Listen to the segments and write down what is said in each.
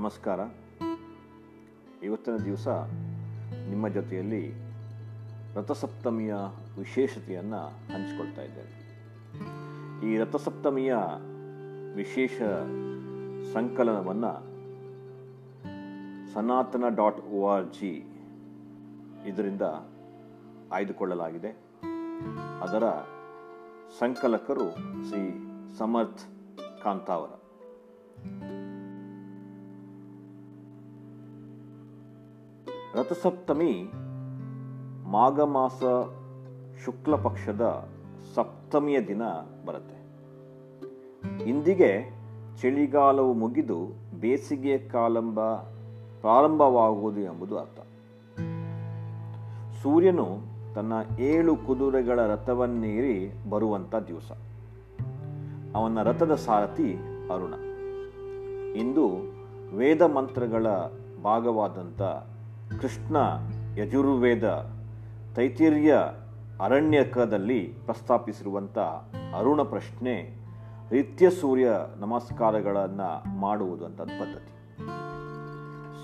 ನಮಸ್ಕಾರ. ಇವತ್ತಿನ ದಿವಸ ನಿಮ್ಮ ಜೊತೆಯಲ್ಲಿ ರಥಸಪ್ತಮಿಯ ವಿಶೇಷತೆಯನ್ನು ಹಂಚಿಕೊಳ್ತಾ ಇದ್ದೇನೆ. ಈ ರಥಸಪ್ತಮಿಯ ವಿಶೇಷ ಸಂಕಲನವನ್ನು ಸನಾತನ ಡಾಟ್ ಓ ಆರ್ ಜಿ ಇದರಿಂದ ಆಯ್ದುಕೊಳ್ಳಲಾಗಿದೆ. ಅದರ ಸಂಕಲಕರು ಶ್ರೀ ಸಮರ್ಥ್ ಕಾಂತಾವರ. ರಥಸಪ್ತಮಿ ಮಾಘ ಮಾಸ ಶುಕ್ಲ ಪಕ್ಷದ ಸಪ್ತಮಿಯ ದಿನ ಬರುತ್ತೆ. ಇಂದಿಗೆ ಚಳಿಗಾಲವು ಮುಗಿದು ಬೇಸಿಗೆ ಕಾಲಂಬ ಪ್ರಾರಂಭವಾಗುವುದು ಎಂಬುದು ಅರ್ಥ. ಸೂರ್ಯನು ತನ್ನ ಏಳು ಕುದುರೆಗಳ ರಥವನ್ನೇರಿ ಬರುವಂಥ ದಿವಸ. ಅವನ ರಥದ ಸಾರಥಿ ಅರುಣ. ಇಂದು ವೇದ ಮಂತ್ರಗಳ ಭಾಗವಾದಂಥ ಕೃಷ್ಣ ಯಜುರ್ವೇದ ತೈತಿರ್ಯ ಅರಣ್ಯಕದಲ್ಲಿ ಪ್ರಸ್ತಾಪಿಸಿರುವಂಥ ಅರುಣ ಪ್ರಶ್ನೆ ನಿತ್ಯ ಸೂರ್ಯ ನಮಸ್ಕಾರಗಳನ್ನು ಮಾಡುವುದು ಅಂತ ಪದ್ಧತಿ.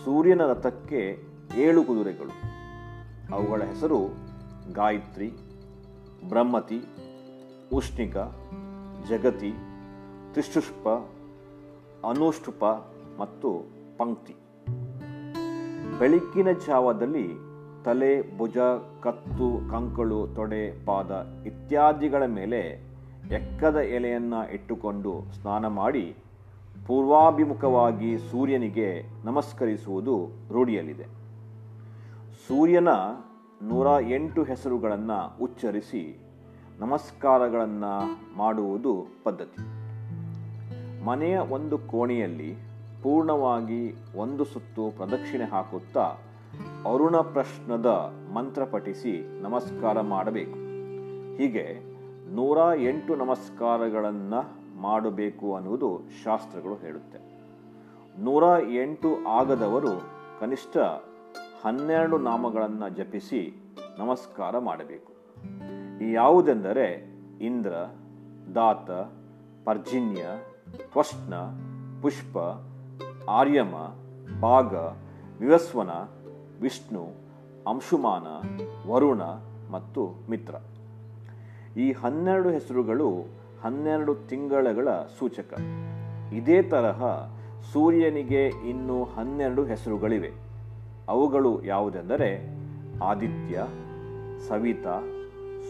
ಸೂರ್ಯನ ರಥಕ್ಕೆ ಏಳು ಕುದುರೆಗಳು. ಅವುಗಳ ಹೆಸರು ಗಾಯತ್ರಿ, ಬ್ರಹ್ಮತಿ, ಉಷ್ಣಿಕ, ಜಗತಿ, ತ್ರಿಶುಷ್ಪ, ಅನುಷ್ಠುಪ ಮತ್ತು ಪಂಕ್ತಿ. ಬೆಳಗ್ಗಿನ ಜಾವದಲ್ಲಿ ತಲೆ, ಭುಜ, ಕತ್ತು, ಕಂಕಳು, ತೊಡೆ, ಪಾದ ಇತ್ಯಾದಿಗಳ ಮೇಲೆ ಎಕ್ಕದ ಎಲೆಯನ್ನು ಇಟ್ಟುಕೊಂಡು ಸ್ನಾನ ಮಾಡಿ ಪೂರ್ವಾಭಿಮುಖವಾಗಿ ಸೂರ್ಯನಿಗೆ ನಮಸ್ಕರಿಸುವುದು ರೂಢಿಯಲ್ಲಿದೆ. ಸೂರ್ಯನ ನೂರ ಎಂಟು ಹೆಸರುಗಳನ್ನು ಉಚ್ಚರಿಸಿ ನಮಸ್ಕಾರಗಳನ್ನು ಮಾಡುವುದು ಪದ್ಧತಿ. ಮನೆಯ ಒಂದು ಕೋಣೆಯಲ್ಲಿ ಪೂರ್ಣವಾಗಿ ಒಂದು ಸುತ್ತು ಪ್ರದಕ್ಷಿಣೆ ಹಾಕುತ್ತಾ ಅರುಣ ಪ್ರಶ್ನದ ಮಂತ್ರ ಪಠಿಸಿ ನಮಸ್ಕಾರ ಮಾಡಬೇಕು. ಹೀಗೆ ನೂರ ಎಂಟು ನಮಸ್ಕಾರಗಳನ್ನು ಮಾಡಬೇಕು ಅನ್ನುವುದು ಶಾಸ್ತ್ರಗಳು ಹೇಳುತ್ತೆ. ನೂರ ಎಂಟು ಆಗದವರು ಕನಿಷ್ಠ ಹನ್ನೆರಡು ನಾಮಗಳನ್ನು ಜಪಿಸಿ ನಮಸ್ಕಾರ ಮಾಡಬೇಕು. ಯಾವುದೆಂದರೆ ಇಂದ್ರ, ದಾತ, ಪರ್ಜಿನ್ಯ, ತ್ವಷ್ಣ, ಪುಷ್ಪ ಆರ್ಯಮ, ಭಾಗ, ವಿವಸ್ವನ, ವಿಷ್ಣು, ಅಂಶುಮಾನ, ವರುಣ ಮತ್ತು ಮಿತ್ರ. ಈ ಹನ್ನೆರಡು ಹೆಸರುಗಳು ಹನ್ನೆರಡು ತಿಂಗಳಗಳ ಸೂಚಕ. ಇದೇ ತರಹ ಸೂರ್ಯನಿಗೆ ಇನ್ನೂ ಹನ್ನೆರಡು ಹೆಸರುಗಳಿವೆ. ಅವುಗಳು ಯಾವುದೆಂದರೆ ಆದಿತ್ಯ, ಸವಿತ,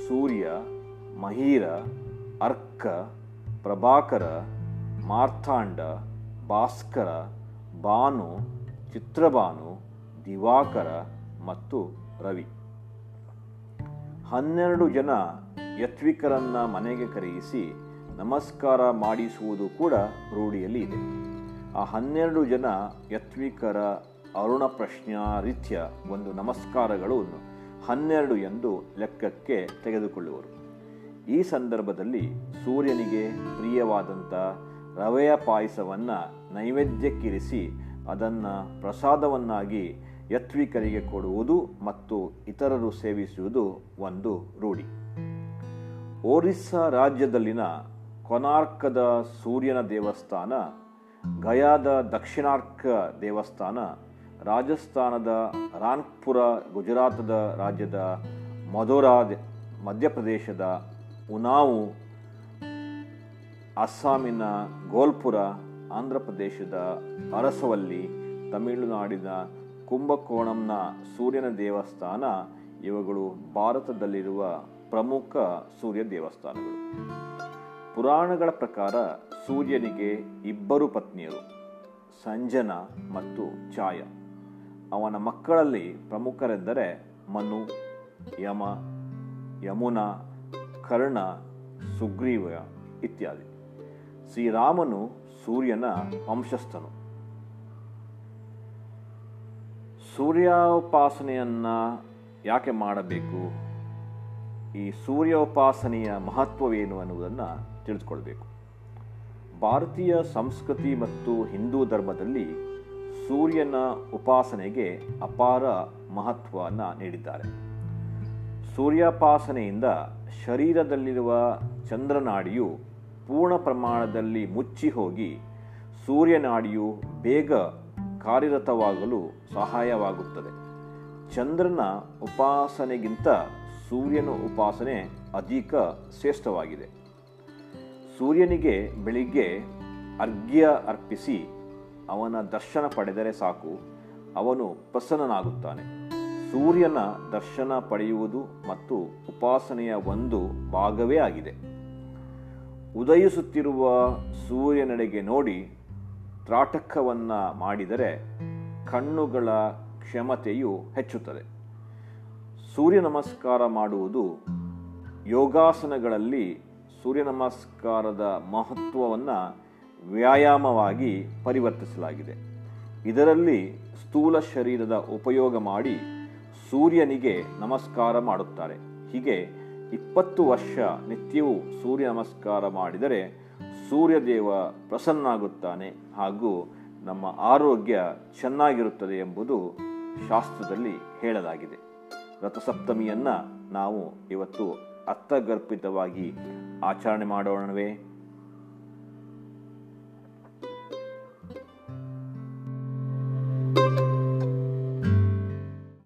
ಸೂರ್ಯ, ಮಹೀರ, ಅರ್ಕ, ಪ್ರಭಾಕರ, ಮಾರ್ಥಾಂಡ, ಭಾಸ್ಕರ ಭಾನು ಚಿತ್ರಬಾನು, ದಿವಾಕರ ಮತ್ತು ರವಿ. ಹನ್ನೆರಡು ಜನ ಯತ್ವಿಕರನ್ನ ಮನೆಗೆ ಕರೆಯಿಸಿ ನಮಸ್ಕಾರ ಮಾಡಿಸುವುದು ಕೂಡ ರೂಢಿಯಲ್ಲಿ ಇದೆ. ಆ ಹನ್ನೆರಡು ಜನ ಯತ್ವಿಕರ ಅರುಣ ಪ್ರಶ್ನಾರೀತ್ಯ ಒಂದು ನಮಸ್ಕಾರಗಳು ಹನ್ನೆರಡು ಎಂದು ಲೆಕ್ಕಕ್ಕೆ ತೆಗೆದುಕೊಳ್ಳುವರು. ಈ ಸಂದರ್ಭದಲ್ಲಿ ಸೂರ್ಯನಿಗೆ ಪ್ರಿಯವಾದಂಥ ರವೆಯ ಪಾಯಸವನ್ನು ನೈವೇದ್ಯಕ್ಕಿರಿಸಿ ಅದನ್ನು ಪ್ರಸಾದವನ್ನಾಗಿ ಯತ್ವಿಕರಿಗೆ ಕೊಡುವುದು ಮತ್ತು ಇತರರು ಸೇವಿಸುವುದು ಒಂದು ರೂಢಿ. ಒರಿಸ್ಸಾ ರಾಜ್ಯದಲ್ಲಿನ ಕೊನಾರ್ಕದ ಸೂರ್ಯನ ದೇವಸ್ಥಾನ, ಗಯಾದ ದಕ್ಷಿಣಾರ್ಕ ದೇವಸ್ಥಾನ, ರಾಜಸ್ಥಾನದ ರಾನ್ಪುರ ಗುಜರಾತದ ರಾಜ್ಯದ ಮಧುರಾ ಮಧ್ಯಪ್ರದೇಶದ ಉನಾವು, ಅಸ್ಸಾಮಿನ ಗೋಲ್ಪುರ ಆಂಧ್ರ ಪ್ರದೇಶದ ಅರಸವಲ್ಲಿ ತಮಿಳುನಾಡಿನ ಕುಂಭಕೋಣಂನ ಸೂರ್ಯನ ದೇವಸ್ಥಾನ, ಇವುಗಳು ಭಾರತದಲ್ಲಿರುವ ಪ್ರಮುಖ ಸೂರ್ಯ ದೇವಸ್ಥಾನಗಳು. ಪುರಾಣಗಳ ಪ್ರಕಾರ ಸೂರ್ಯನಿಗೆ ಇಬ್ಬರು ಪತ್ನಿಯರು, ಸಂಜನ ಮತ್ತು ಛಾಯ. ಅವನ ಮಕ್ಕಳಲ್ಲಿ ಪ್ರಮುಖರೆಂದರೆ ಮನು, ಯಮ, ಯಮುನಾ, ಕರ್ಣ, ಸುಗ್ರೀವ ಇತ್ಯಾದಿ. ಶ್ರೀರಾಮನು ಸೂರ್ಯನ ವಂಶಸ್ಥನು. ಸೂರ್ಯೋಪಾಸನೆಯನ್ನು ಯಾಕೆ ಮಾಡಬೇಕು? ಈ ಸೂರ್ಯೋಪಾಸನೆಯ ಮಹತ್ವವೇನು ಅನ್ನುವುದನ್ನು ತಿಳಿದುಕೊಳ್ಬೇಕು. ಭಾರತೀಯ ಸಂಸ್ಕೃತಿ ಮತ್ತು ಹಿಂದೂ ಧರ್ಮದಲ್ಲಿ ಸೂರ್ಯನ ಉಪಾಸನೆಗೆ ಅಪಾರ ಮಹತ್ವವನ್ನು ನೀಡಿದ್ದಾರೆ. ಸೂರ್ಯೋಪಾಸನೆಯಿಂದ ಶರೀರದಲ್ಲಿರುವ ಚಂದ್ರನಾಡಿಯು ಪೂರ್ಣ ಪ್ರಮಾಣದಲ್ಲಿ ಮುಚ್ಚಿ ಹೋಗಿ ಸೂರ್ಯನಾಡಿಯು ಬೇಗ ಕಾರ್ಯರತವಾಗಲು ಸಹಾಯವಾಗುತ್ತದೆ. ಚಂದ್ರನ ಉಪಾಸನೆಗಿಂತ ಸೂರ್ಯನ ಉಪಾಸನೆ ಅಧಿಕ ಶ್ರೇಷ್ಠವಾಗಿದೆ. ಸೂರ್ಯನಿಗೆ ಬೆಳಿಗ್ಗೆ ಅರ್ಘ್ಯ ಅರ್ಪಿಸಿ ಅವನ ದರ್ಶನ ಪಡೆದರೆ ಸಾಕು, ಅವನು ಪ್ರಸನ್ನನಾಗುತ್ತಾನೆ. ಸೂರ್ಯನ ದರ್ಶನ ಪಡೆಯುವುದು ಮತ್ತು ಉಪಾಸನೆಯ ಒಂದು ಭಾಗವೇ ಆಗಿದೆ. ಉದಯಿಸುತ್ತಿರುವ ಸೂರ್ಯನೆಡೆಗೆ ನೋಡಿ ತ್ರಾಟಕವನ್ನು ಮಾಡಿದರೆ ಕಣ್ಣುಗಳ ಕ್ಷಮತೆಯು ಹೆಚ್ಚುತ್ತದೆ. ಸೂರ್ಯ ನಮಸ್ಕಾರ ಮಾಡುವುದು ಯೋಗಾಸನಗಳಲ್ಲಿ ಸೂರ್ಯ ನಮಸ್ಕಾರದ ಮಹತ್ವವನ್ನು ವ್ಯಾಯಾಮವಾಗಿ ಪರಿವರ್ತಿಸಲಾಗಿದೆ. ಇದರಲ್ಲಿ ಸ್ಥೂಲ ಶರೀರದ ಉಪಯೋಗ ಮಾಡಿ ಸೂರ್ಯನಿಗೆ ನಮಸ್ಕಾರ ಮಾಡುತ್ತಾರೆ. ಹೀಗೆ ಇಪ್ಪತ್ತು ವರ್ಷ ನಿತ್ಯವೂ ಸೂರ್ಯ ನಮಸ್ಕಾರ ಮಾಡಿದರೆ ಸೂರ್ಯದೇವ ಪ್ರಸನ್ನಾಗುತ್ತಾನೆ ಹಾಗೂ ನಮ್ಮ ಆರೋಗ್ಯ ಚೆನ್ನಾಗಿರುತ್ತದೆ ಎಂಬುದು ಶಾಸ್ತ್ರದಲ್ಲಿ ಹೇಳಲಾಗಿದೆ. ರಥಸಪ್ತಮಿಯನ್ನು ನಾವು ಇವತ್ತು ಅರ್ಥಗರ್ಭಿತವಾಗಿ ಆಚರಣೆ ಮಾಡೋಣವೇ?